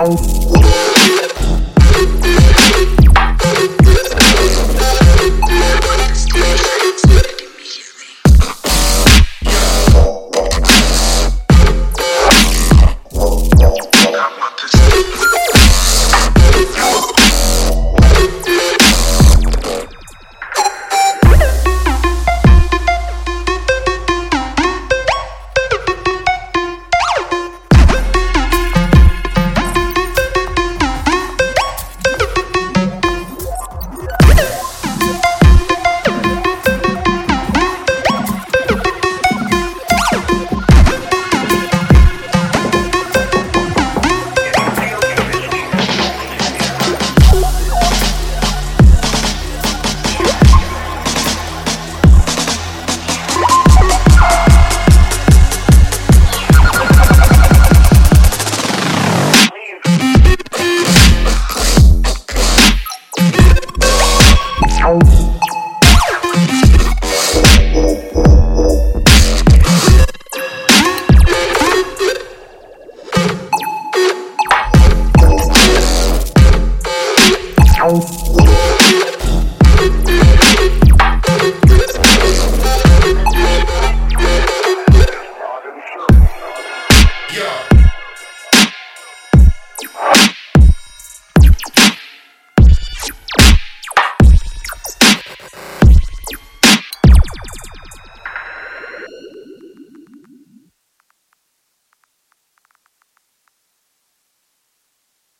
Ciao.